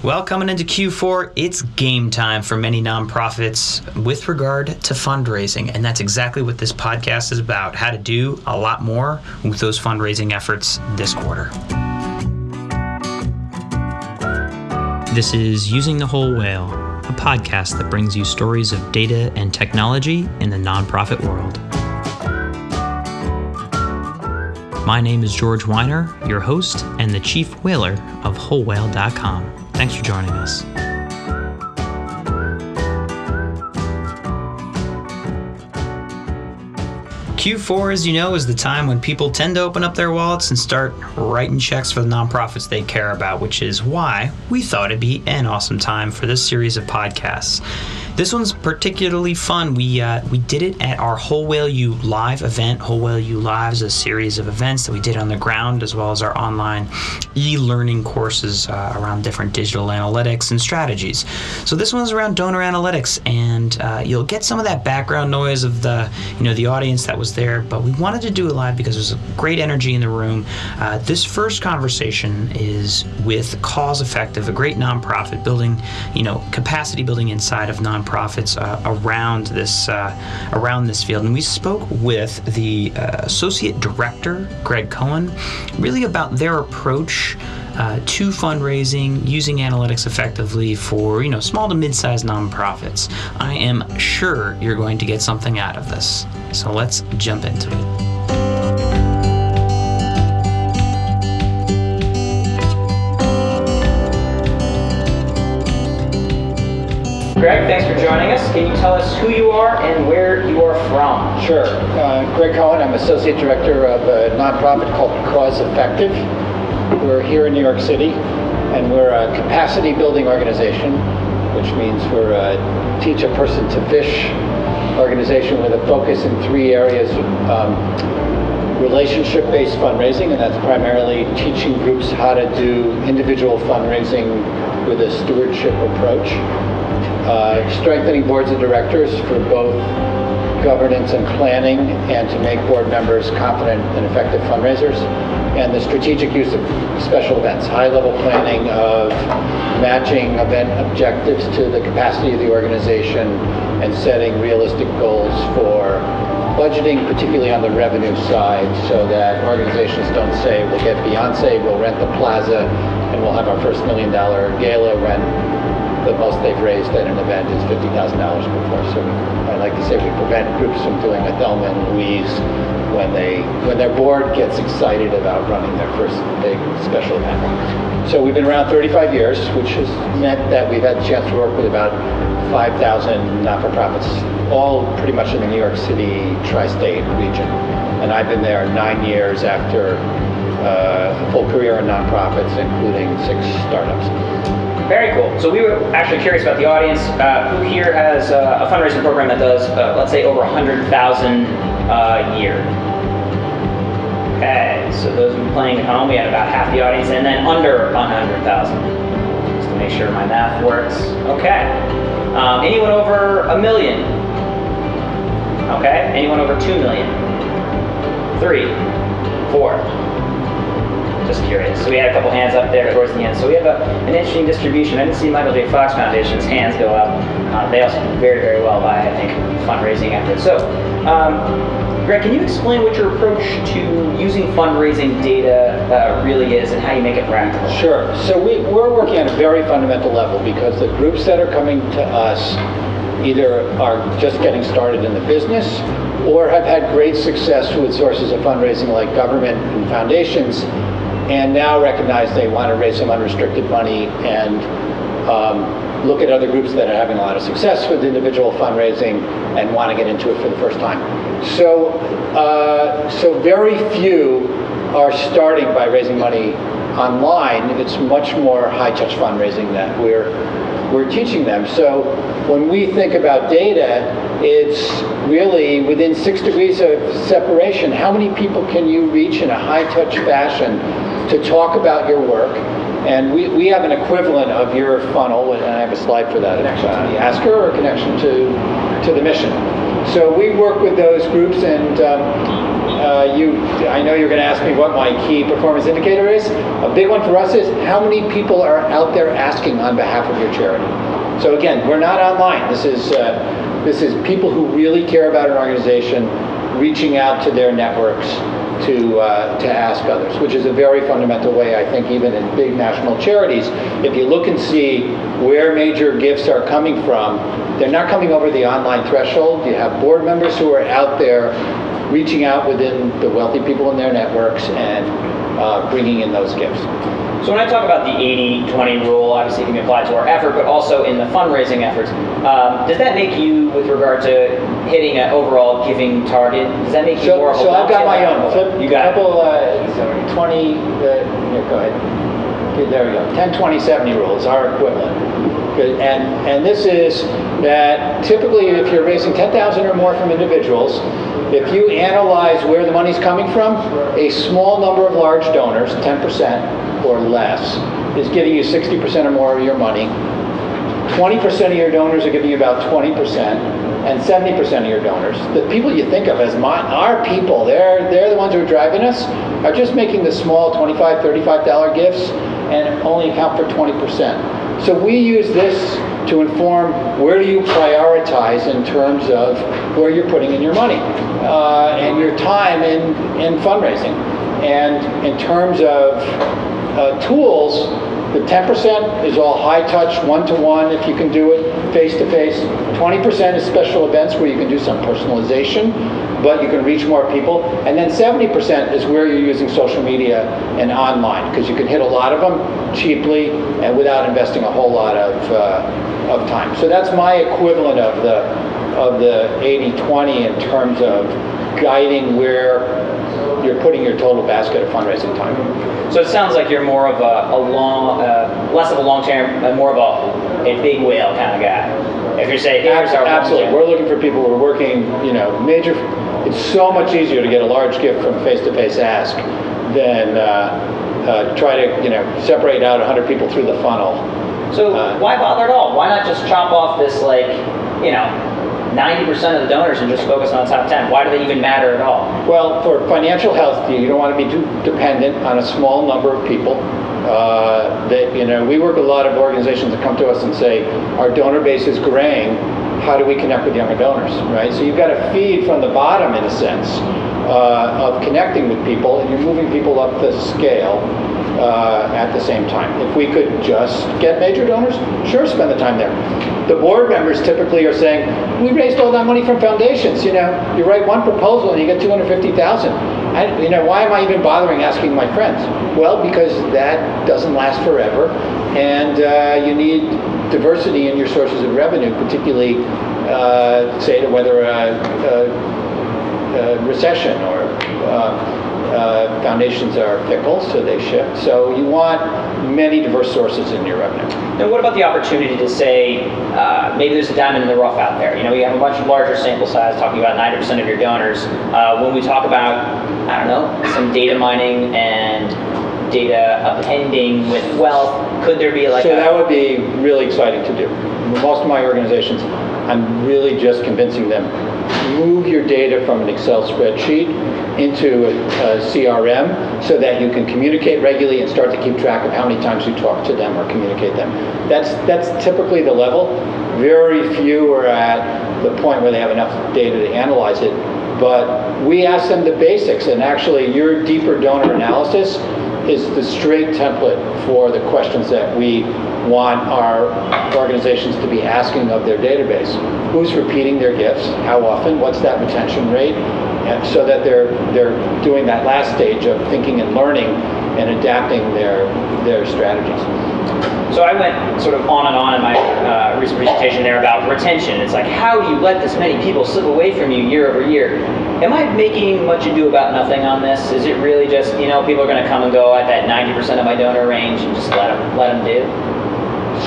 Well, coming into Q4, it's game time for many nonprofits with regard to fundraising. And that's exactly what this podcast is about how to do a lot more with those fundraising efforts this quarter. This is Using the Whole Whale, a podcast that brings you stories of data and technology in the nonprofit world. My name is George Weiner, your host and the chief whaler of WholeWhale.com. Thanks for joining us. Q4, as you know, is the time when people tend to open up their wallets and start writing checks for the nonprofits they care about, which is why we thought it'd be an awesome time for this series of podcasts. This one's particularly fun. We uh, we did it at our Whole Whale U Live event. Whole Whale U Live is a series of events that we did on the ground, as well as our online e-learning courses uh, around different digital analytics and strategies. So this one's around donor analytics, and uh, you'll get some of that background noise of the you know the audience that was there. But we wanted to do it live because there's great energy in the room. Uh, this first conversation is with Cause Effective, a great nonprofit building you know capacity building inside of nonprofits nonprofits uh, around this uh, around this field, and we spoke with the uh, associate director Greg Cohen, really about their approach. Uh, to fundraising using analytics effectively for you know small to mid-sized nonprofits. I am sure you're going to get something out of this. So let's jump into it. Greg, thanks for joining us. Can you tell us who you are and where you are from? Sure. Uh, Greg Cohen, I'm Associate Director of a nonprofit called Cause Effective. We're here in New York City, and we're a capacity building organization, which means we're a teach a person to fish organization with a focus in three areas. Um, relationship-based fundraising, and that's primarily teaching groups how to do individual fundraising with a stewardship approach uh, strengthening boards of directors for both governance and planning and to make board members confident and effective fundraisers. And the strategic use of special events, high-level planning of matching event objectives to the capacity of the organization and setting realistic goals for budgeting, particularly on the revenue side, so that organizations don't say, we'll get Beyonce, we'll rent the plaza, and we'll have our first million dollar gala when the most they've raised at an event is $50,000 before. So we, I like to say we prevent groups from doing a Thelma and Louise when they when their board gets excited about running their first big special event. So we've been around 35 years, which has meant that we've had the chance to work with about 5,000 not-for-profits, all pretty much in the New York City tri-state region. And I've been there nine years after uh, a full career in nonprofits, including six startups. Very cool. So we were actually curious about the audience. Uh, who here has uh, a fundraising program that does, uh, let's say, over 100,000 uh, a year? Okay, so those of you playing at home, we had about half the audience, and then under 100,000. Just to make sure my math works. Okay. Um, anyone over a million? Okay. Anyone over two million? Three, four, just curious. So we had a couple hands up there towards the end. So we have a, an interesting distribution. I didn't see Michael J. Fox Foundation's hands go up. Uh, they also do very, very well by, I think, fundraising efforts. So, um, Greg, can you explain what your approach to using fundraising data uh, really is and how you make it practical? Sure. So we, we're working on a very fundamental level because the groups that are coming to us either are just getting started in the business or have had great success with sources of fundraising like government and foundations and now recognize they want to raise some unrestricted money and um, look at other groups that are having a lot of success with individual fundraising and want to get into it for the first time. So, uh, so very few are starting by raising money online. It's much more high-touch fundraising that we're we're teaching them. So when we think about data, it's really within six degrees of separation. How many people can you reach in a high-touch fashion to talk about your work. And we, we have an equivalent of your funnel, and I have a slide for that. Connection to the asker or connection to, to the mission. So we work with those groups and um, uh, you, I know you're going to ask me what my key performance indicator is. A big one for us is how many people are out there asking on behalf of your charity. So again, we're not online. This is uh, this is people who really care about an organization reaching out to their networks to uh, to ask others, which is a very fundamental way. I think even in big national charities, if you look and see where major gifts are coming from, they're not coming over the online threshold. You have board members who are out there reaching out within the wealthy people in their networks and uh, bringing in those gifts. So when I talk about the 80-20 rule, obviously it can be applied to our effort, but also in the fundraising efforts, um, does that make you, with regard to hitting an overall giving target, does that make you So, more of a so I've got my own. Flip, You got it. couple, uh, 20, uh, yeah, go ahead. Okay, There we go. 10, 20, 70 rule is our equivalent. Good. And, and this is that typically if you're raising 10,000 or more from individuals, if you analyze where the money's coming from, a small number of large donors, 10% or less, is giving you 60% or more of your money. 20% of your donors are giving you about 20%, and 70% of your donors, the people you think of as my, our people, they're, they're the ones who are driving us, are just making the small $25, $35 gifts and only account for 20%. So we use this to inform where do you prioritize in terms of where you're putting in your money uh, and your time in, in fundraising. And in terms of uh, tools, the 10% is all high touch, one to one, if you can do it face to face. 20% is special events where you can do some personalization, but you can reach more people. And then 70% is where you're using social media and online, because you can hit a lot of them cheaply and without investing a whole lot of, uh, of time. So that's my equivalent of the, of the 80-20 in terms of guiding where you're putting your total basket of fundraising time. So it sounds like you're more of a, a long, uh, less of a long term, and more of a, a big whale kind of guy. If you're saying, here's our Absolutely. We're looking for people who are working, you know, major, it's so much easier to get a large gift from face-to-face ask than uh, uh, try to, you know, separate out 100 people through the funnel. So Uh, why bother at all? Why not just chop off this like, you know, 90% of the donors and just focus on the top 10? Why do they even matter at all? Well, for financial health, you don't want to be too dependent on a small number of people. Uh, That, you know, we work with a lot of organizations that come to us and say, our donor base is graying, how do we connect with younger donors, right? So you've got to feed from the bottom, in a sense, uh, of connecting with people, and you're moving people up the scale uh, at the same time. If we could just get major donors, sure, spend the time there. The board members typically are saying, we raised all that money from foundations, you know, you write one proposal and you get 250,000. I, you know, why am I even bothering asking my friends? Well, because that doesn't last forever, and uh, you need diversity in your sources of revenue, particularly, uh, say, to whether a, a, a recession or uh, uh, foundations are fickle, so they shift. So you want many diverse sources in your revenue. And what about the opportunity to say, uh, maybe there's a diamond in the rough out there? You know, you have a much larger sample size, talking about 90% of your donors. Uh, when we talk about, I don't know, some data mining and data appending with wealth, could there be like So a, that would be really exciting to do. Most of my organizations, I'm really just convincing them, move your data from an Excel spreadsheet into a a CRM so that you can communicate regularly and start to keep track of how many times you talk to them or communicate them. That's, that's typically the level. Very few are at the point where they have enough data to analyze it. But we ask them the basics, and actually your deeper donor analysis is the straight template for the questions that we want our organizations to be asking of their database. Who's repeating their gifts? How often? What's that retention rate? And so that they're, they're doing that last stage of thinking and learning and adapting their, their strategies. So I went sort of on and on in my uh, recent presentation there about retention. It's like, how do you let this many people slip away from you year over year? Am I making much ado about nothing on this? Is it really just, you know, people are going to come and go at that 90% of my donor range and just let them, let them do?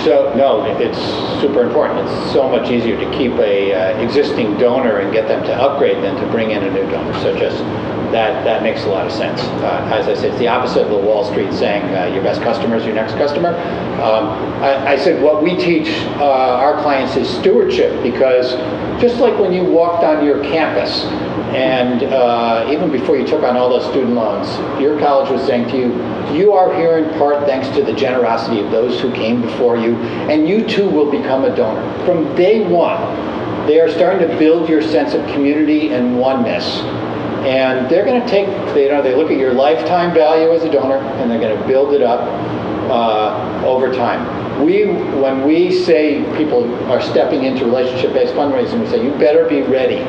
So, no, it's super important. It's so much easier to keep a uh, existing donor and get them to upgrade than to bring in a new donor. So just, that, that makes a lot of sense. Uh, As I said, it's the opposite of the Wall Street saying, uh, your best customer is your next customer. Um, I I said, what we teach uh, our clients is stewardship, because just like when you walked on your campus And uh, even before you took on all those student loans, your college was saying to you, you are here in part thanks to the generosity of those who came before you, and you too will become a donor. From day one, they are starting to build your sense of community and oneness. And they're going to take, they, you know, they look at your lifetime value as a donor, and they're going to build it up uh, over time. We, when we say people are stepping into relationship-based fundraising, we say you better be ready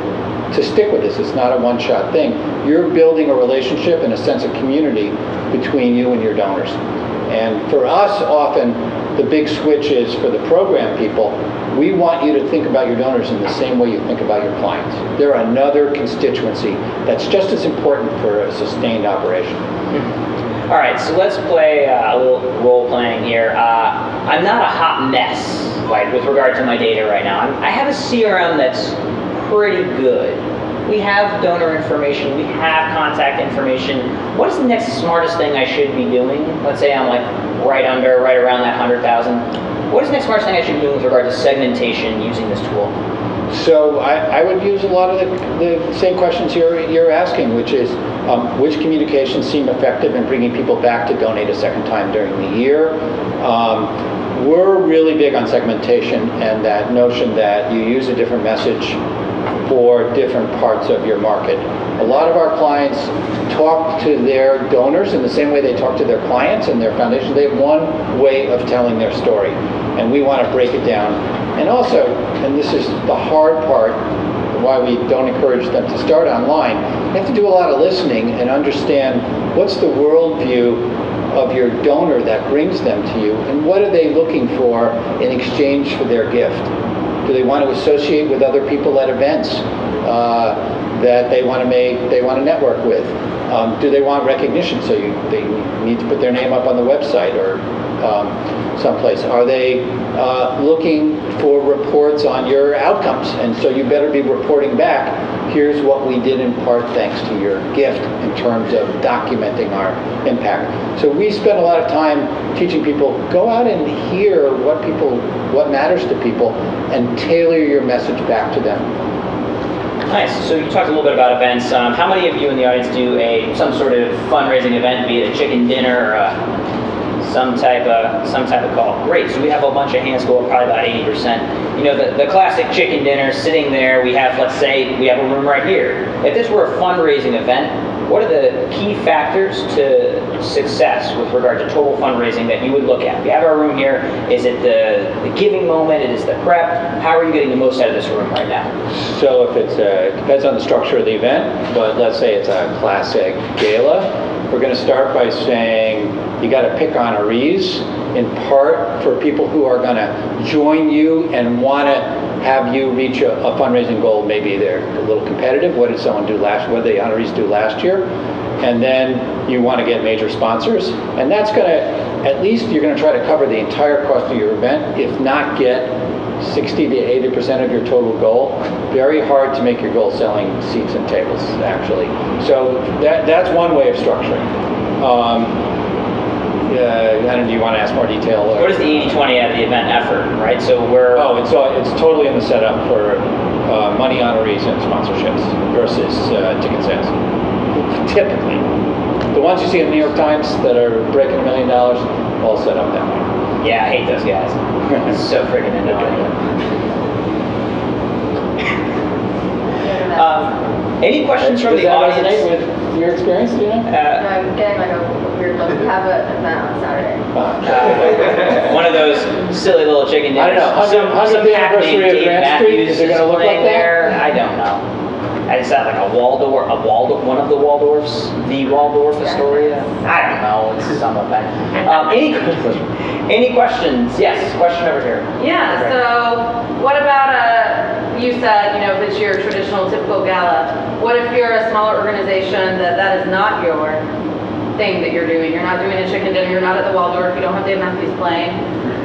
to stick with this. It's not a one-shot thing. You're building a relationship and a sense of community between you and your donors. And for us, often the big switch is for the program people. We want you to think about your donors in the same way you think about your clients. They're another constituency that's just as important for a sustained operation. All right, so let's play uh, a little role playing here. Uh, I'm not a hot mess, like with regard to my data right now. I'm, I have a CRM that's pretty good. We have donor information, we have contact information. What is the next smartest thing I should be doing? Let's say I'm like right under, right around that 100,000. What is the next smartest thing I should be doing with regard to segmentation using this tool? So I, I would use a lot of the, the same questions you're, you're asking, which is um, which communications seem effective in bringing people back to donate a second time during the year. Um, we're really big on segmentation and that notion that you use a different message for different parts of your market. A lot of our clients talk to their donors in the same way they talk to their clients and their foundations. They have one way of telling their story, and we want to break it down. And also, and this is the hard part, why we don't encourage them to start online, you have to do a lot of listening and understand what's the worldview of your donor that brings them to you, and what are they looking for in exchange for their gift. Do they want to associate with other people at events uh, that they want to make, they want to network with? Um, do they want recognition? So you, they need to put their name up on the website or um, someplace. Are they uh, looking for reports on your outcomes? And so you better be reporting back. Here's what we did in part thanks to your gift in terms of documenting our impact. So we spend a lot of time teaching people go out and hear what people, what matters to people, and tailor your message back to them. Nice. So you talked a little bit about events. Um, how many of you in the audience do a some sort of fundraising event, be it a chicken dinner or a, some type of some type of call? Great. So we have a bunch of hands go up, probably about 80%. You know, the, the classic chicken dinner, sitting there. We have, let's say, we have a room right here. If this were a fundraising event, what are the key factors to success with regard to total fundraising that you would look at? We have our room here. Is it the, the giving moment? Is it the prep? How are you getting the most out of this room right now? So if it's a, it depends on the structure of the event, but let's say it's a classic gala, we're going to start by saying you got to pick honorees in part for people who are going to join you and want to have you reach a, a, fundraising goal. Maybe they're a little competitive. What did someone do last? What did the honorees do last year? And then you want to get major sponsors, and that's going to at least you're going to try to cover the entire cost of your event, if not get 60 to 80 percent of your total goal. Very hard to make your goal selling seats and tables, actually. So that that's one way of structuring. Um, uh, I don't know, do you want to ask more detail? What is the 80-20 out of the event effort, right? So we're... Oh, it's, uh, it's totally in the setup for uh, money honorees and sponsorships versus uh, ticket sales. Typically. The ones you see in the New York Times that are breaking a million dollars, all set up that way. Yeah, I hate those guys. It's so freaking annoying. Um, any questions from the that audience? Resonate with your experience, do you know? Uh, I'm getting like a weird look. We have an event on Saturday. uh, one of those silly little chicken dinners. I don't dinners. know, Some, 100th some anniversary of Dave Grant Street, Matthews is it gonna look like playing that? there. I don't know. I just had like a Waldorf, a Waldorf, one of the Waldorfs, the Waldorf Astoria. I don't know. It's some event. Um, any, any questions? Yes, question over here. Yeah, so what about a, you said, you know, if it's your traditional typical gala, what if you're a smaller organization that that is not your thing that you're doing? You're not doing a chicken dinner, you're not at the Waldorf, you don't have Dave Matthews playing.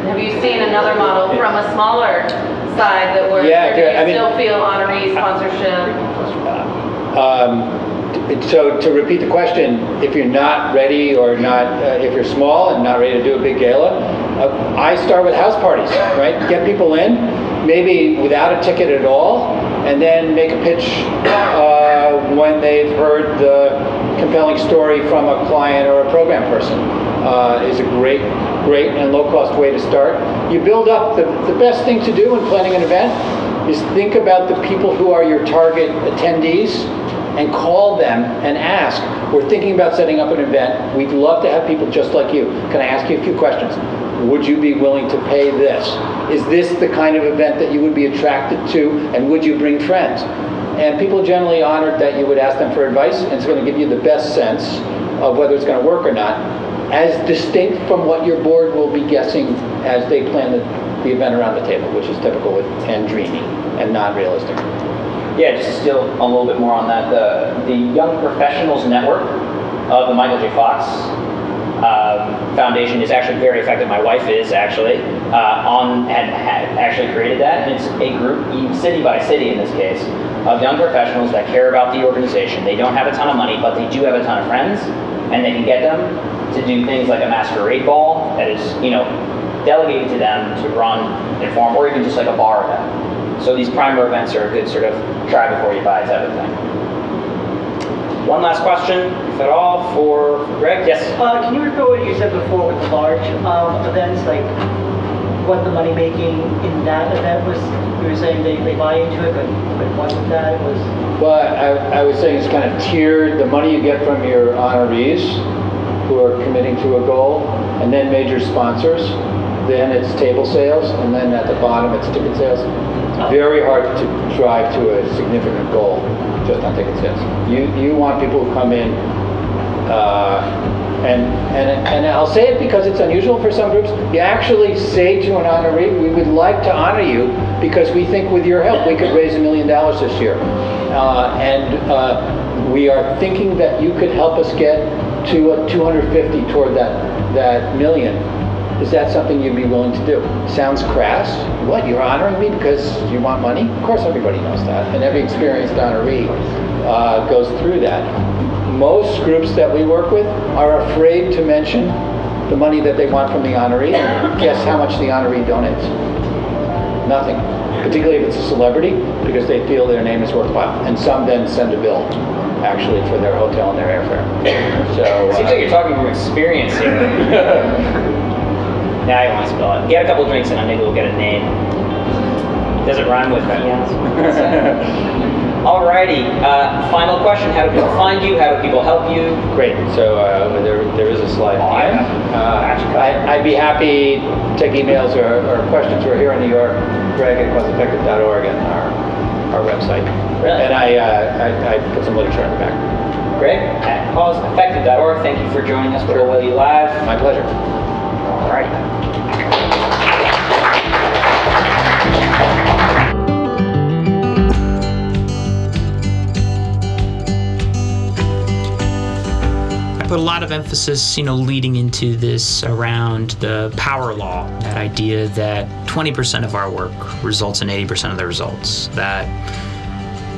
Have you seen another model from a smaller side that where Yeah, you I mean- still feel honoree sponsorship? Um, So to repeat the question, if you're not ready or not, uh, if you're small and not ready to do a big gala, uh, I start with house parties, right? Get people in, maybe without a ticket at all, and then make a pitch uh, when they've heard the compelling story from a client or a program person. Uh, is a great, great and low-cost way to start. You build up. The, the best thing to do when planning an event is think about the people who are your target attendees and call them and ask, we're thinking about setting up an event. We'd love to have people just like you. Can I ask you a few questions? Would you be willing to pay this? Is this the kind of event that you would be attracted to? And would you bring friends? And people generally honored that you would ask them for advice, and it's going to give you the best sense of whether it's going to work or not, as distinct from what your board will be guessing as they plan the, the event around the table, which is typical with, and dreamy and not realistic. Yeah, just steal a little bit more on that, the, the Young Professionals Network of the Michael J. Fox um, Foundation is actually very effective. My wife is actually uh, on and had actually created that, and it's a group, city by city in this case, of young professionals that care about the organization. They don't have a ton of money, but they do have a ton of friends, and they can get them to do things like a masquerade ball that is, you know, delegated to them to run, inform, or even just like a bar event. So these primer events are a good sort of try before you buy type of thing. One last question, if at all, for Greg. Yes. Uh, can you repeat what you said before with the large um, events, like what the money making in that event was? You were saying they, they buy into it, but, but what with that it was? Well, I, I was saying it's kind of tiered, the money you get from your honorees who are committing to a goal, and then major sponsors, then it's table sales, and then at the bottom it's ticket sales. Very hard to drive to a significant goal just on ticket sales. You, you want people who come in, uh, and, and, and I'll say it because it's unusual for some groups, you actually say to an honoree, we would like to honor you because we think with your help, we could raise a million dollars this year. Uh, and uh, we are thinking that you could help us get to a 250 toward that, that million. Is that something you'd be willing to do? Sounds crass. What, you're honoring me because you want money? Of course everybody knows that, and every experienced honoree uh, goes through that. Most groups that we work with are afraid to mention the money that they want from the honoree. Guess how much the honoree donates? Nothing. Particularly if it's a celebrity, because they feel their name is worthwhile. And some then send a bill, actually, for their hotel and their airfare. So. Seems uh, like you're talking from experience here. now I want to spell it. Get a couple drinks and then maybe we'll get a name. Does it rhyme with Ian's? Alrighty. Uh, final question: How do people find you? How do people help you? Great. So uh, there, there is a slide. Oh, I here. have- Uh, I, I'd be happy to take emails or, or questions. We're here in New York. Greg at causeeffective.org and our, our website. Really? And I, uh, I, I put some literature in the back. Greg at causeeffective.org. Thank you for joining us for Will You Live. My pleasure. I put a lot of emphasis, you know, leading into this around the power law, that idea that 20% of our work results in 80% of the results, that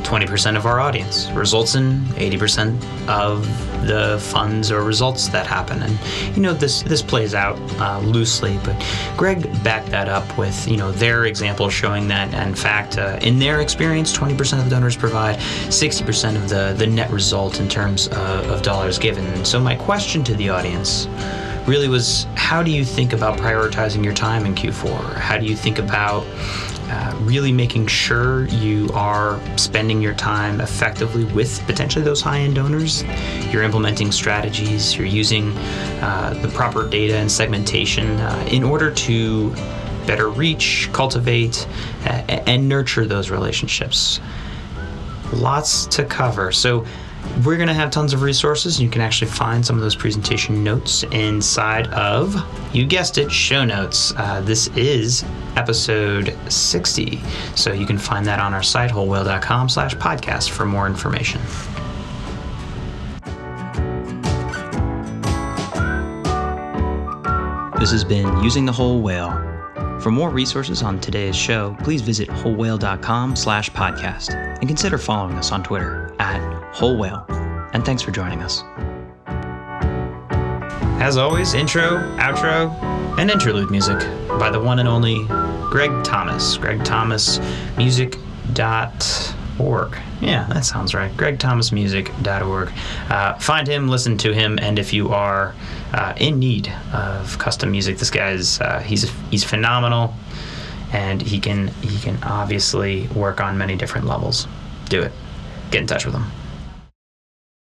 20% of our audience results in 80% of the funds or results that happen. And you know this this plays out uh, loosely, but Greg backed that up with you know their example showing that in fact uh, in their experience, 20% of the donors provide 60% of the the net result in terms of, of dollars given. So my question to the audience really was how do you think about prioritizing your time in Q4? How do you think about uh, really making sure you are spending your time effectively with potentially those high end donors. You're implementing strategies, you're using uh, the proper data and segmentation uh, in order to better reach, cultivate, uh, and nurture those relationships. Lots to cover. So, we're going to have tons of resources. You can actually find some of those presentation notes inside of, you guessed it, show notes. Uh, this is episode 60. So you can find that on our site, wholewhale.com slash podcast for more information. This has been Using the Whole Whale. For more resources on today's show, please visit wholewhale.com slash podcast and consider following us on Twitter at Whole Whale. And thanks for joining us. As always, intro, outro, and interlude music by the one and only Greg Thomas. Greg Thomas, music dot Org. Yeah, that sounds right. greg thomas GregThomasMusic.org. Uh, find him, listen to him, and if you are uh, in need of custom music, this guy's uh, he's he's phenomenal, and he can he can obviously work on many different levels. Do it. Get in touch with him.